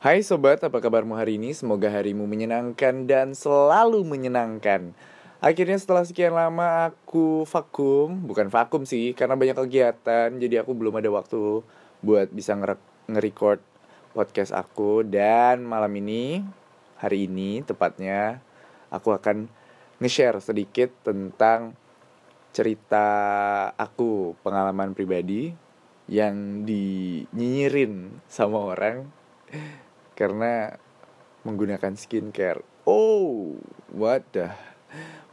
Hai sobat, apa kabarmu hari ini? Semoga harimu menyenangkan dan selalu menyenangkan. Akhirnya setelah sekian lama aku vakum, bukan vakum sih, karena banyak kegiatan, jadi aku belum ada waktu buat bisa nge-record podcast aku dan malam ini, hari ini tepatnya aku akan nge-share sedikit tentang cerita aku, pengalaman pribadi yang dinyinyirin sama orang karena menggunakan skincare. Oh, what the?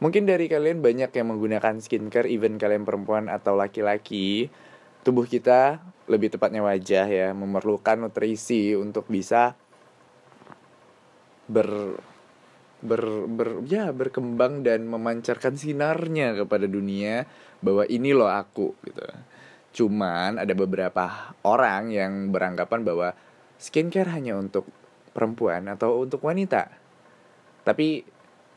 Mungkin dari kalian banyak yang menggunakan skincare, even kalian perempuan atau laki-laki. Tubuh kita, lebih tepatnya wajah ya, memerlukan nutrisi untuk bisa ber ber, ber ya berkembang dan memancarkan sinarnya kepada dunia bahwa ini loh aku gitu. Cuman ada beberapa orang yang beranggapan bahwa skincare hanya untuk perempuan atau untuk wanita. Tapi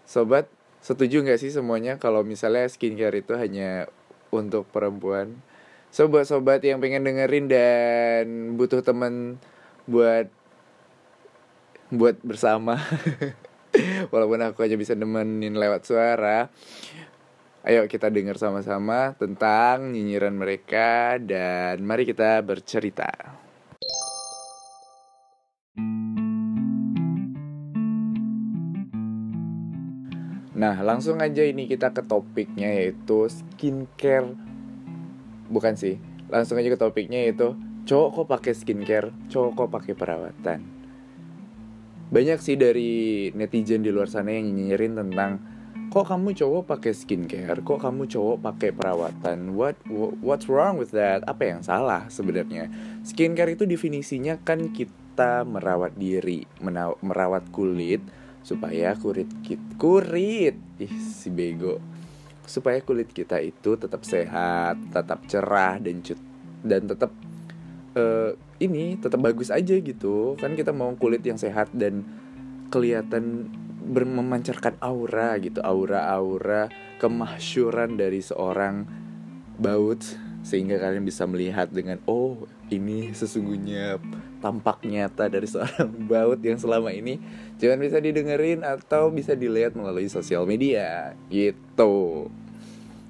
sobat setuju nggak sih semuanya kalau misalnya skincare itu hanya untuk perempuan? Sobat-sobat yang pengen dengerin dan butuh temen buat buat bersama. Walaupun aku aja bisa nemenin lewat suara. Ayo kita dengar sama-sama tentang nyinyiran mereka dan mari kita bercerita. Nah, langsung aja ini kita ke topiknya yaitu skincare. Bukan sih, langsung aja ke topiknya yaitu cowok kok pakai skincare, cowok kok pakai perawatan. Banyak sih dari netizen di luar sana yang nyinyirin tentang kok kamu cowok pakai skincare, kok kamu cowok pakai perawatan. What what's wrong with that? Apa yang salah sebenarnya? Skincare itu definisinya kan kita merawat diri, merawat kulit, supaya kulit kita kulit ih si bego. Supaya kulit kita itu tetap sehat tetap cerah dan cut dan tetap uh, ini tetap bagus aja gitu. Kan kita mau kulit yang sehat dan kelihatan memancarkan aura gitu. Aura-aura kemahsyuran dari seorang baut. Sehingga kalian bisa melihat dengan oh ini sesungguhnya tampak nyata dari seorang baut yang selama ini jangan bisa didengerin atau bisa dilihat melalui sosial media gitu.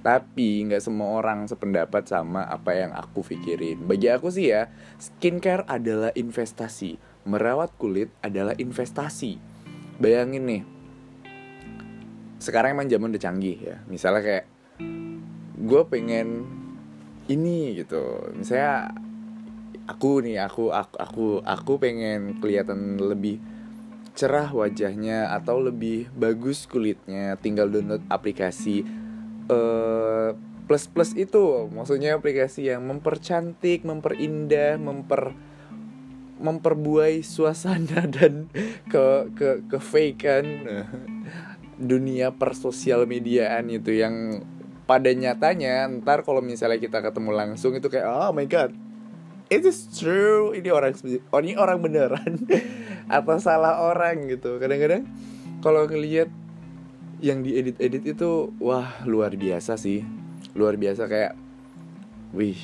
Tapi nggak semua orang sependapat sama apa yang aku pikirin. Bagi aku sih ya skincare adalah investasi. Merawat kulit adalah investasi. Bayangin nih sekarang emang zaman udah canggih ya. Misalnya kayak gue pengen ini gitu. Misalnya aku nih aku aku aku aku pengen kelihatan lebih cerah wajahnya atau lebih bagus kulitnya. Tinggal download aplikasi uh, plus plus itu. Maksudnya aplikasi yang mempercantik memperindah memper memperbuai suasana dan ke ke ke fakean dunia persosial mediaan itu yang pada nyatanya ntar kalau misalnya kita ketemu langsung itu kayak oh my god it is true. Ini orang oh, ini orang beneran. Apa salah orang gitu. Kadang-kadang kalau ngelihat yang diedit-edit itu wah luar biasa sih. Luar biasa kayak wih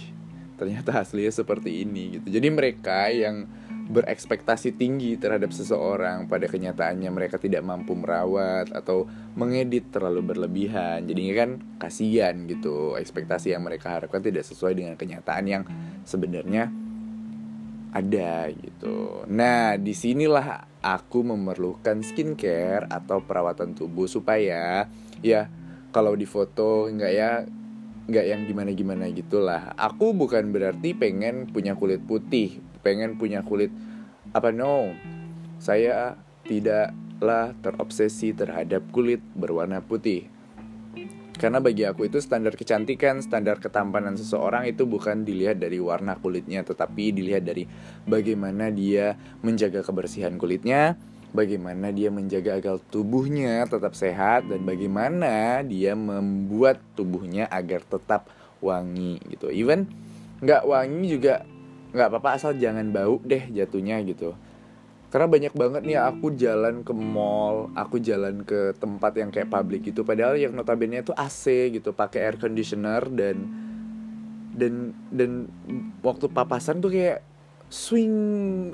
ternyata aslinya seperti ini gitu. Jadi mereka yang berekspektasi tinggi terhadap seseorang pada kenyataannya mereka tidak mampu merawat atau mengedit terlalu berlebihan. Jadinya kan kasihan gitu ekspektasi yang mereka harapkan tidak sesuai dengan kenyataan yang sebenarnya ada gitu. Nah di sinilah aku memerlukan skincare atau perawatan tubuh supaya ya kalau di foto nggak ya nggak yang gimana gimana gitulah. Aku bukan berarti pengen punya kulit putih pengen punya kulit apa? No. Saya tidaklah terobsesi terhadap kulit berwarna putih. Karena bagi aku itu standar kecantikan, standar ketampanan seseorang itu bukan dilihat dari warna kulitnya, tetapi dilihat dari bagaimana dia menjaga kebersihan kulitnya, bagaimana dia menjaga agar tubuhnya tetap sehat, dan bagaimana dia membuat tubuhnya agar tetap wangi gitu. Even nggak wangi juga nggak apa-apa asal jangan bau deh jatuhnya gitu. Karena banyak banget nih aku jalan ke mall aku jalan ke tempat yang kayak publik gitu. Padahal yang notabene itu AC gitu pakai air conditioner dan dan dan waktu papasan tuh kayak swing.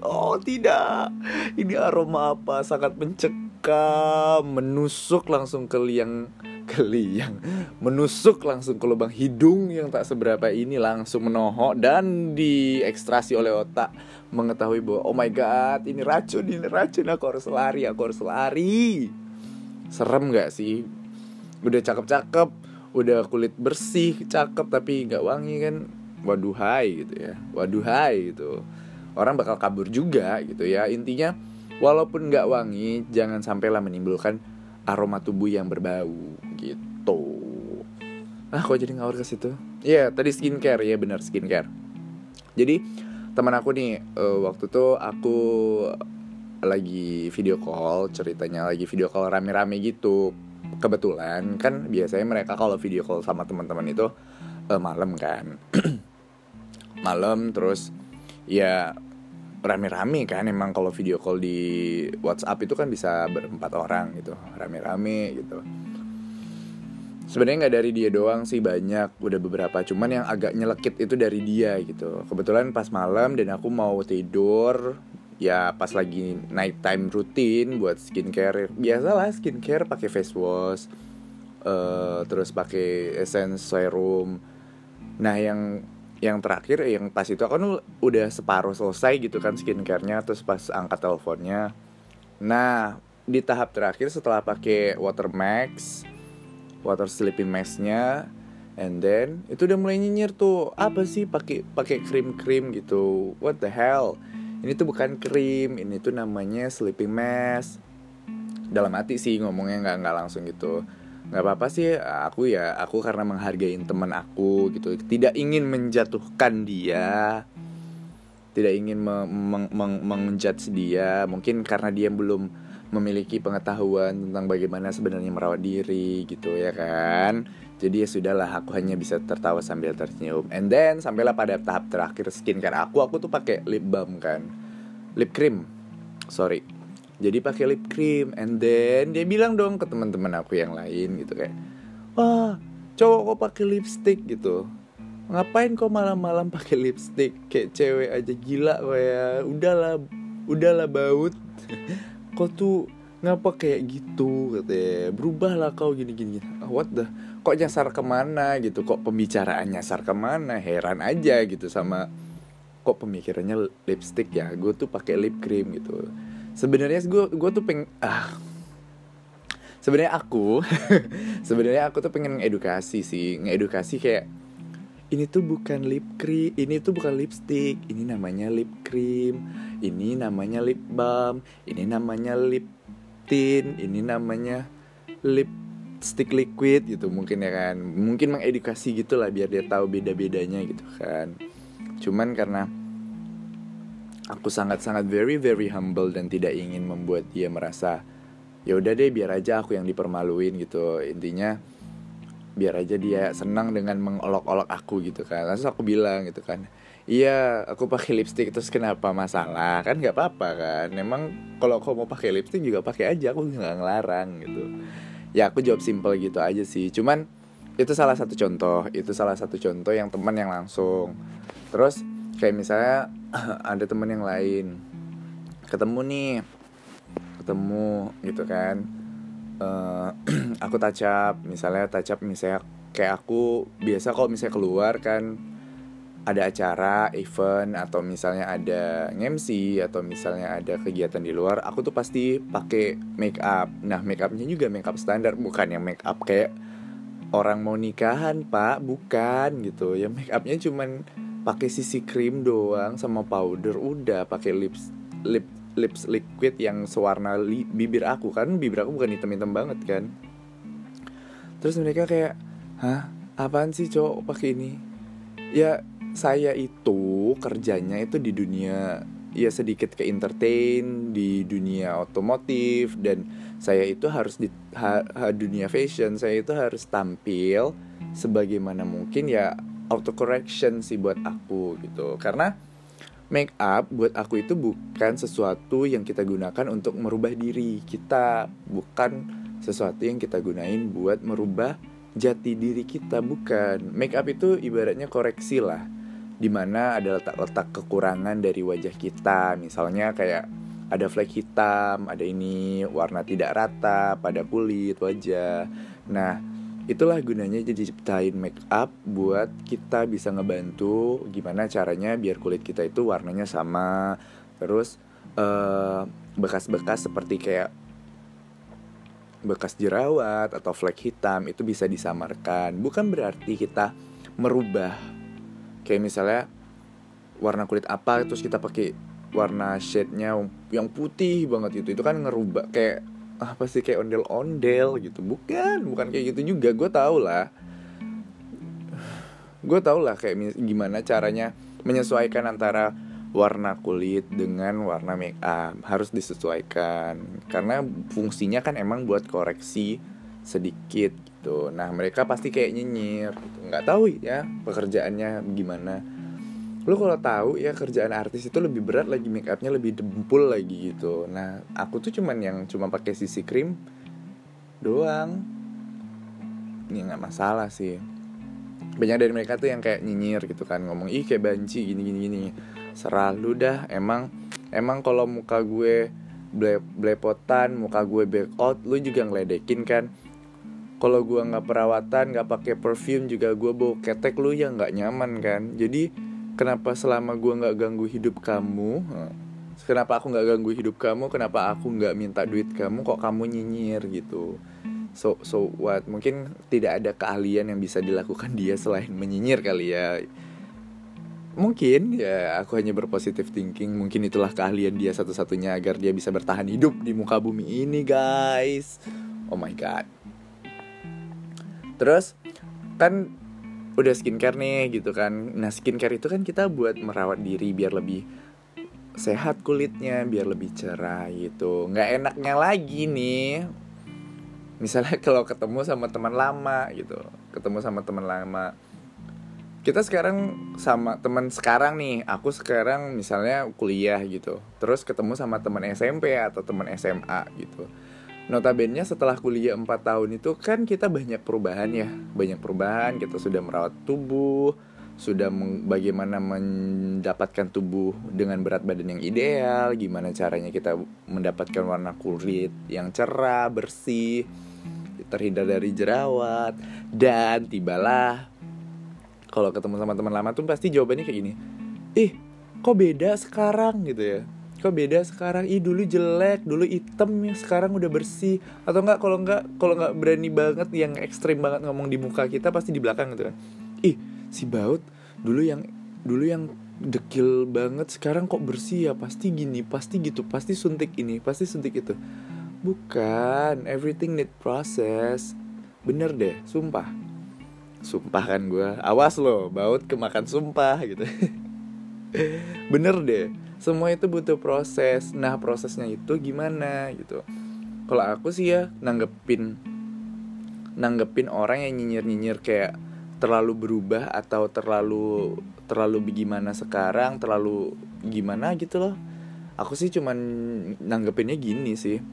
Oh tidak. Ini aroma apa? Sangat mencekam menusuk langsung ke liang ke liang menusuk langsung ke lubang hidung yang tak seberapa ini langsung menohok dan diekstrasi oleh otak mengetahui bahwa oh my god ini racun ini racun aku harus lari aku harus lari. Serem gak sih? Udah cakep-cakep udah kulit bersih cakep tapi nggak wangi kan? Waduhai gitu ya waduhai gitu. Orang bakal kabur juga gitu ya. Intinya walaupun nggak wangi jangan sampailah menimbulkan aroma tubuh yang berbau gitu. Ah kok jadi ngawur ke situ? Iya yeah, tadi skincare. Ya benar skincare. Jadi teman aku nih uh, waktu tuh aku lagi video call ceritanya lagi video call rame-rame gitu. Kebetulan kan biasanya mereka kalau video call sama teman-teman itu uh, malam kan. Malam terus ya rame-rame kan emang kalau video call di WhatsApp itu kan bisa berempat orang gitu rame-rame gitu. Sebenarnya nggak dari dia doang sih banyak udah beberapa. Cuman yang agak nyelekit itu dari dia gitu. Kebetulan pas malam dan aku mau tidur ya pas lagi night time rutin buat skincare biasalah skincare pakai face wash uh, terus pakai essence serum. Nah yang yang terakhir yang pas itu aku kan udah separuh selesai gitu kan skincarenya terus pas angkat teleponnya. Nah di tahap terakhir setelah pakai water max water sleeping maxnya and then itu udah mulai nyinyir tuh apa sih pakai pakai krim krim gitu? What the hell? Ini tuh bukan krim ini tuh namanya sleeping mask. Dalam hati sih ngomongnya nggak nggak langsung gitu nggak apa-apa sih aku ya aku karena menghargai teman aku gitu. Tidak ingin menjatuhkan dia. Tidak ingin me meng meng mengjudge dia. Mungkin karena dia belum memiliki pengetahuan tentang bagaimana sebenarnya merawat diri gitu ya kan? Jadi ya sudahlah aku hanya bisa tertawa sambil tersenyum and then sampailah pada tahap terakhir skincare. Aku aku tuh pakai lip balm kan. Lip cream. Sorry jadi pakai lip cream and then dia bilang dong ke teman-teman aku yang lain gitu kayak wah cowok kok pakai lipstick gitu. Ngapain kok malam-malam pakai lipstick? Kayak cewek aja gila kayak udahlah udahlah baut. Kok tuh ngapa kayak gitu? katanya berubahlah kau gini gini what the? Kok nyasar ke mana gitu? Kok pembicaraan nyasar ke mana heran aja gitu sama kok pemikirannya lipstick ya? Gue tuh pakai lip cream gitu sebenarnya gue gue tuh peng ah. Sebenarnya aku sebenarnya aku tuh pengen edukasi sih. Ngedukasi kayak ini tuh bukan lip cream ini tuh bukan lipstick. Ini namanya lip cream ini namanya lip balm ini namanya lip tint ini namanya lip stick liquid gitu mungkin ya kan. Mungkin mengedukasi gitulah biar dia tahu beda bedanya gitu kan. Cuman karena aku sangat-sangat very very humble dan tidak ingin membuat dia merasa ya udah deh biar aja aku yang dipermaluin gitu. Intinya biar aja dia senang dengan mengolok-olok aku gitu kan. Langsung aku bilang gitu kan iya aku pakai lipstick terus kenapa masalah? Kan nggak apa-apa kan. Memang kalau kau mau pakai lipstick juga pakai aja aku nggak ngelarang gitu. Ya aku jawab simple gitu aja sih. Cuman itu salah satu contoh itu salah satu contoh yang teman yang langsung. Terus kayak misalnya ada temen yang lain. Ketemu nih. Ketemu gitu kan. Uh, aku tacap misalnya tacap misalnya kayak aku biasa kalau misalnya keluar kan ada acara event atau misalnya ada MC atau misalnya ada kegiatan di luar aku tuh pasti pakai make up. Nah make upnya juga make up standar bukan yang make up kayak orang mau nikahan pak. Bukan gitu. Ya make upnya cuman pakai sisi krim doang sama powder udah. Pakai lips lip lips liquid yang sewarna li, bibir aku. Kan bibir aku bukan hitam-hitam banget kan? Terus mereka kayak hah? Apaan sih cowok pakai ini. Ya saya itu kerjanya itu di dunia ya sedikit ke entertain di dunia otomotif dan saya itu harus di ha, dunia fashion. Saya itu harus tampil sebagaimana mungkin ya auto correction sih buat aku gitu. Karena make up buat aku itu bukan sesuatu yang kita gunakan untuk merubah diri kita. Bukan sesuatu yang kita gunain buat merubah jati diri kita bukan. Make up itu ibaratnya koreksi lah. Di mana ada letak-letak kekurangan dari wajah kita. Misalnya kayak ada flek hitam ada ini warna tidak rata pada kulit wajah. Nah itulah gunanya jadi ciptain make up buat kita bisa ngebantu gimana caranya biar kulit kita itu warnanya sama. Terus bekas bekas-bekas seperti kayak bekas jerawat atau flek hitam itu bisa disamarkan. Bukan berarti kita merubah kayak misalnya warna kulit apa terus kita pakai warna shade-nya yang putih banget itu. Itu kan ngerubah kayak apa sih kayak ondel-ondel gitu. Bukan bukan kayak gitu juga. Gue tau lah. Gue tau lah kayak gimana caranya menyesuaikan antara warna kulit dengan warna make up harus disesuaikan. Karena fungsinya kan emang buat koreksi sedikit gitu. Nah mereka pasti kayak nyinyir gitu. nggak tahu ya pekerjaannya gimana lu kalau tahu ya kerjaan artis itu lebih berat lagi make upnya lebih dempul lagi gitu. Nah aku tuh cuman yang cuma pakai sisi krim doang. Ini nggak masalah sih. Banyak dari mereka tuh yang kayak nyinyir gitu kan ngomong ih kayak banci gini gini gini. Seralu dah emang emang kalau muka gue ble blepotan muka gue back out lu juga ngeledekin kan? Kalau gue nggak perawatan nggak pakai perfume juga gue bau ketek lu yang nggak nyaman kan? Jadi kenapa selama gue nggak ganggu hidup kamu kenapa aku nggak ganggu hidup kamu kenapa aku nggak minta duit kamu kok kamu nyinyir gitu? So so what? Mungkin tidak ada keahlian yang bisa dilakukan dia selain menyinyir kali ya. Mungkin ya aku hanya berpositif thinking. Mungkin itulah keahlian dia satu-satunya agar dia bisa bertahan hidup di muka bumi ini guys. Oh my god. Terus kan udah skincare nih gitu kan. Nah skincare itu kan kita buat merawat diri biar lebih sehat kulitnya biar lebih cerah gitu. Nggak enaknya lagi nih. Misalnya kalau ketemu sama teman lama gitu. Ketemu sama teman lama. Kita sekarang sama teman sekarang nih. Aku sekarang misalnya kuliah gitu. Terus ketemu sama teman SMP atau teman SMA gitu notabene setelah kuliah 4 tahun itu kan kita banyak perubahan ya. Banyak perubahan kita sudah merawat tubuh sudah bagaimana mendapatkan tubuh dengan berat badan yang ideal gimana caranya kita mendapatkan warna kulit yang cerah bersih terhindar dari jerawat dan tibalah kalau ketemu sama teman lama tuh pasti jawabannya kayak gini ih kok beda sekarang? Gitu ya kok beda sekarang? Ih dulu jelek dulu hitam ya sekarang udah bersih. Atau enggak kalau enggak kalau enggak berani banget yang ekstrim banget ngomong di muka kita pasti di belakang gitu kan. Ih si baut dulu yang dulu yang dekil banget sekarang kok bersih ya? Pasti gini pasti gitu pasti suntik ini pasti suntik itu. Bukan everything need process. Bener deh sumpah. Sumpah kan gue awas lo baut kemakan sumpah gitu. Bener deh semua itu butuh proses. Nah prosesnya itu gimana gitu. Kalau aku sih ya nanggepin nanggepin orang yang nyinyir nyinyir kayak terlalu berubah atau terlalu terlalu gimana sekarang terlalu gimana gitu loh. Aku sih cuman nanggepinnya gini sih.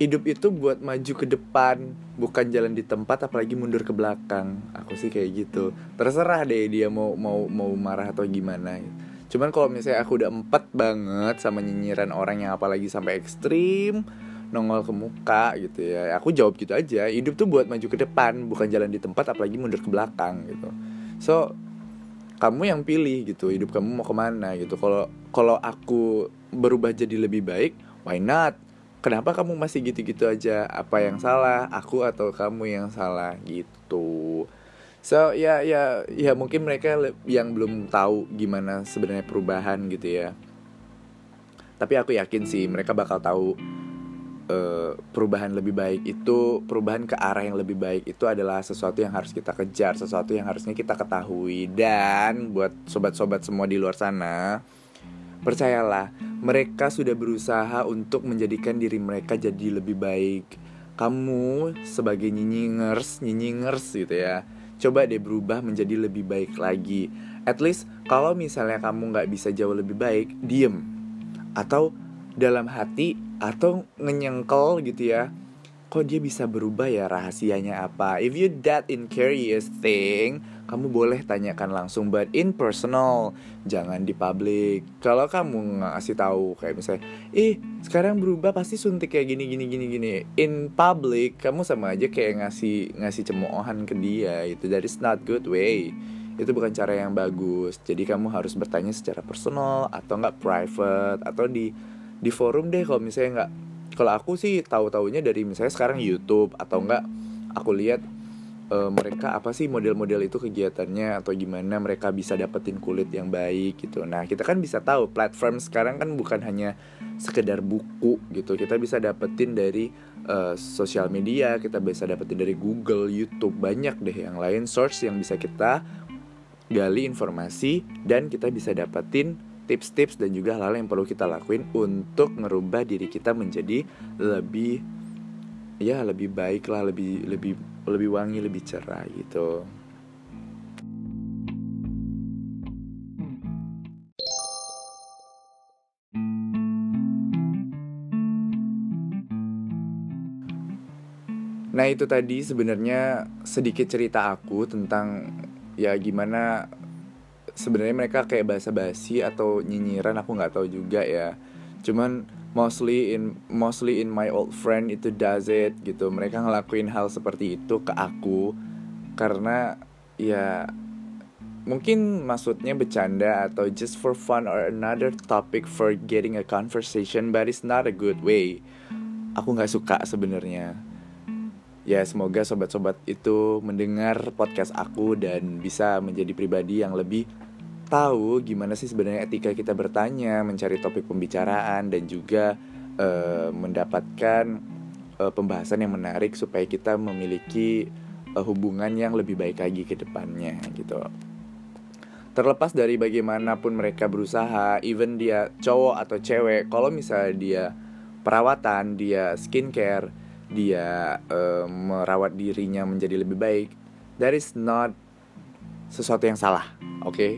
Hidup itu buat maju ke depan bukan jalan di tempat apalagi mundur ke belakang. Aku sih kayak gitu. Terserah deh dia mau mau mau marah atau gimana gitu cuman kalau misalnya aku udah empat banget sama nyinyiran orang yang apalagi sampai ekstrim nongol ke muka gitu ya aku jawab gitu aja. Hidup tuh buat maju ke depan bukan jalan di tempat apalagi mundur ke belakang gitu. So kamu yang pilih gitu hidup kamu mau ke mana gitu. Kalau kalau aku berubah jadi lebih baik why not? Kenapa kamu masih gitu-gitu aja? Apa yang salah? Aku atau kamu yang salah gitu So ya ya ya mungkin mereka yang belum tahu gimana sebenarnya perubahan gitu ya. Tapi aku yakin sih mereka bakal tahu uh, perubahan lebih baik itu perubahan ke arah yang lebih baik itu adalah sesuatu yang harus kita kejar, sesuatu yang harusnya kita ketahui dan buat sobat-sobat semua di luar sana percayalah mereka sudah berusaha untuk menjadikan diri mereka jadi lebih baik. Kamu sebagai nyinyingers, nyinyingers gitu ya coba deh berubah menjadi lebih baik lagi. At least kalau misalnya kamu nggak bisa jauh lebih baik diem. Atau dalam hati atau ngenyengkel gitu ya kok dia bisa berubah ya? Rahasianya apa? If you that in curious thing kamu boleh tanyakan langsung but in personal jangan di public. Kalau kamu ngasih tahu kayak misalnya ih sekarang berubah pasti suntik kayak gini gini gini gini. In public kamu sama aja kayak ngasih ngasih cemoohan ke dia itu. That not good way. Itu bukan cara yang bagus. Jadi kamu harus bertanya secara personal atau enggak private atau di di forum deh kalau misalnya nggak kalau aku sih tahu taunya dari misalnya sekarang YouTube atau enggak aku lihat uh, mereka apa sih model-model itu kegiatannya atau gimana mereka bisa dapetin kulit yang baik gitu. Nah, kita kan bisa tahu platform sekarang kan bukan hanya sekedar buku gitu. Kita bisa dapetin dari uh, sosial media, kita bisa dapetin dari Google, YouTube, banyak deh yang lain source yang bisa kita gali informasi dan kita bisa dapetin tips-tips dan juga hal-hal yang perlu kita lakuin untuk merubah diri kita menjadi lebih ya lebih baik lah lebih lebih lebih wangi lebih cerah gitu. Nah itu tadi sebenarnya sedikit cerita aku tentang ya gimana sebenarnya mereka kayak basa-basi atau nyinyiran aku nggak tahu juga ya. Cuman mostly in mostly in my old friend itu does it gitu. Mereka ngelakuin hal seperti itu ke aku karena ya mungkin maksudnya bercanda atau just for fun or another topic for getting a conversation but it's not a good way. Aku nggak suka sebenarnya ya semoga sobat-sobat itu mendengar podcast aku dan bisa menjadi pribadi yang lebih tahu gimana sih sebenarnya etika kita bertanya, mencari topik pembicaraan dan juga uh, mendapatkan uh, pembahasan yang menarik supaya kita memiliki uh, hubungan yang lebih baik lagi ke depannya gitu. Terlepas dari bagaimanapun mereka berusaha, even dia cowok atau cewek, kalau misalnya dia perawatan, dia skincare, dia uh, merawat dirinya menjadi lebih baik, that is not sesuatu yang salah, oke? Okay?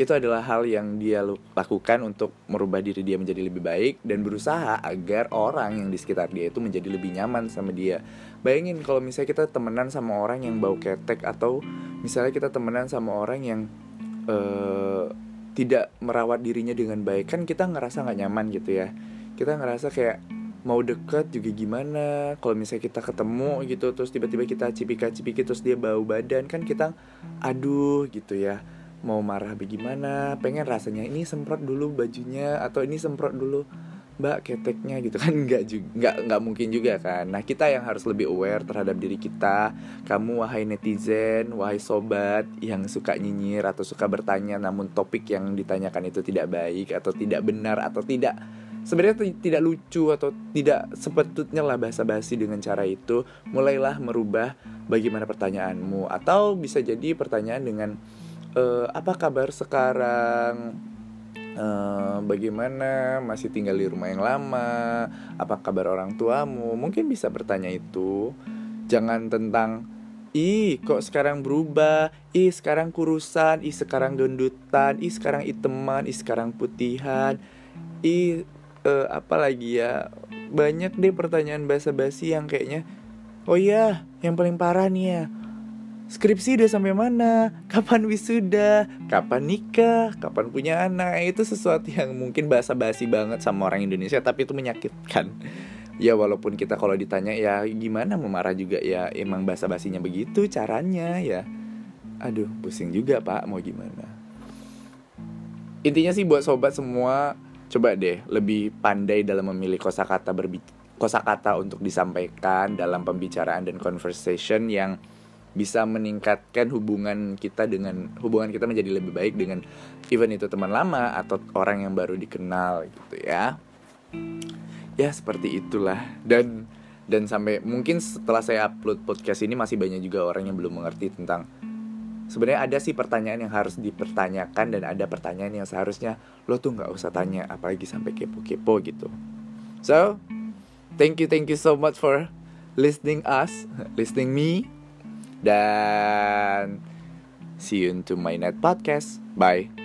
Itu adalah hal yang dia lakukan untuk merubah diri dia menjadi lebih baik dan berusaha agar orang yang di sekitar dia itu menjadi lebih nyaman sama dia. Bayangin kalau misalnya kita temenan sama orang yang bau ketek atau misalnya kita temenan sama orang yang uh, tidak merawat dirinya dengan baik, kan kita ngerasa nggak nyaman gitu ya. Kita ngerasa kayak mau deket juga gimana? Kalau misalnya kita ketemu gitu terus tiba-tiba kita cipika-cipiki terus dia bau badan kan kita aduh gitu ya. Mau marah bagaimana? Pengen rasanya ini semprot dulu bajunya atau ini semprot dulu mbak keteknya gitu kan. Nggak juga nggak nggak mungkin juga kan. Nah kita yang harus lebih aware terhadap diri kita. Kamu wahai netizen wahai sobat yang suka nyinyir atau suka bertanya namun topik yang ditanyakan itu tidak baik atau tidak benar atau tidak sebenarnya tidak lucu atau tidak sepetutnya lah basa-basi dengan cara itu mulailah merubah bagaimana pertanyaanmu atau bisa jadi pertanyaan dengan e, apa kabar sekarang e, bagaimana masih tinggal di rumah yang lama apa kabar orang tuamu mungkin bisa bertanya itu jangan tentang Ih, kok sekarang berubah? Ih, sekarang kurusan. Ih, sekarang gendutan. Ih, sekarang iteman. Ih, sekarang putihan. Ih, uh, apa lagi ya? Banyak deh pertanyaan basa-basi yang kayaknya oh iya yang paling parah nih ya skripsi udah sampai mana? Kapan wisuda? Kapan nikah? Kapan punya anak? Itu sesuatu yang mungkin basa-basi banget sama orang Indonesia tapi itu menyakitkan. Ya walaupun kita kalau ditanya ya gimana memarah juga? Ya emang basa-basinya begitu caranya ya. Aduh pusing juga pak mau gimana? Intinya sih buat sobat semua coba deh lebih pandai dalam memilih kosakata kosakata untuk disampaikan dalam pembicaraan dan conversation yang bisa meningkatkan hubungan kita dengan hubungan kita menjadi lebih baik dengan even itu teman lama atau orang yang baru dikenal gitu ya. Ya seperti itulah. Dan dan sampai mungkin setelah saya upload podcast ini masih banyak juga orang yang belum mengerti tentang sebenarnya ada sih pertanyaan yang harus dipertanyakan dan ada pertanyaan yang seharusnya lo tuh nggak usah tanya apalagi sampai kepo-kepo gitu. So thank you thank you so much for listening us listening me. Dan see you into my next podcast. Bye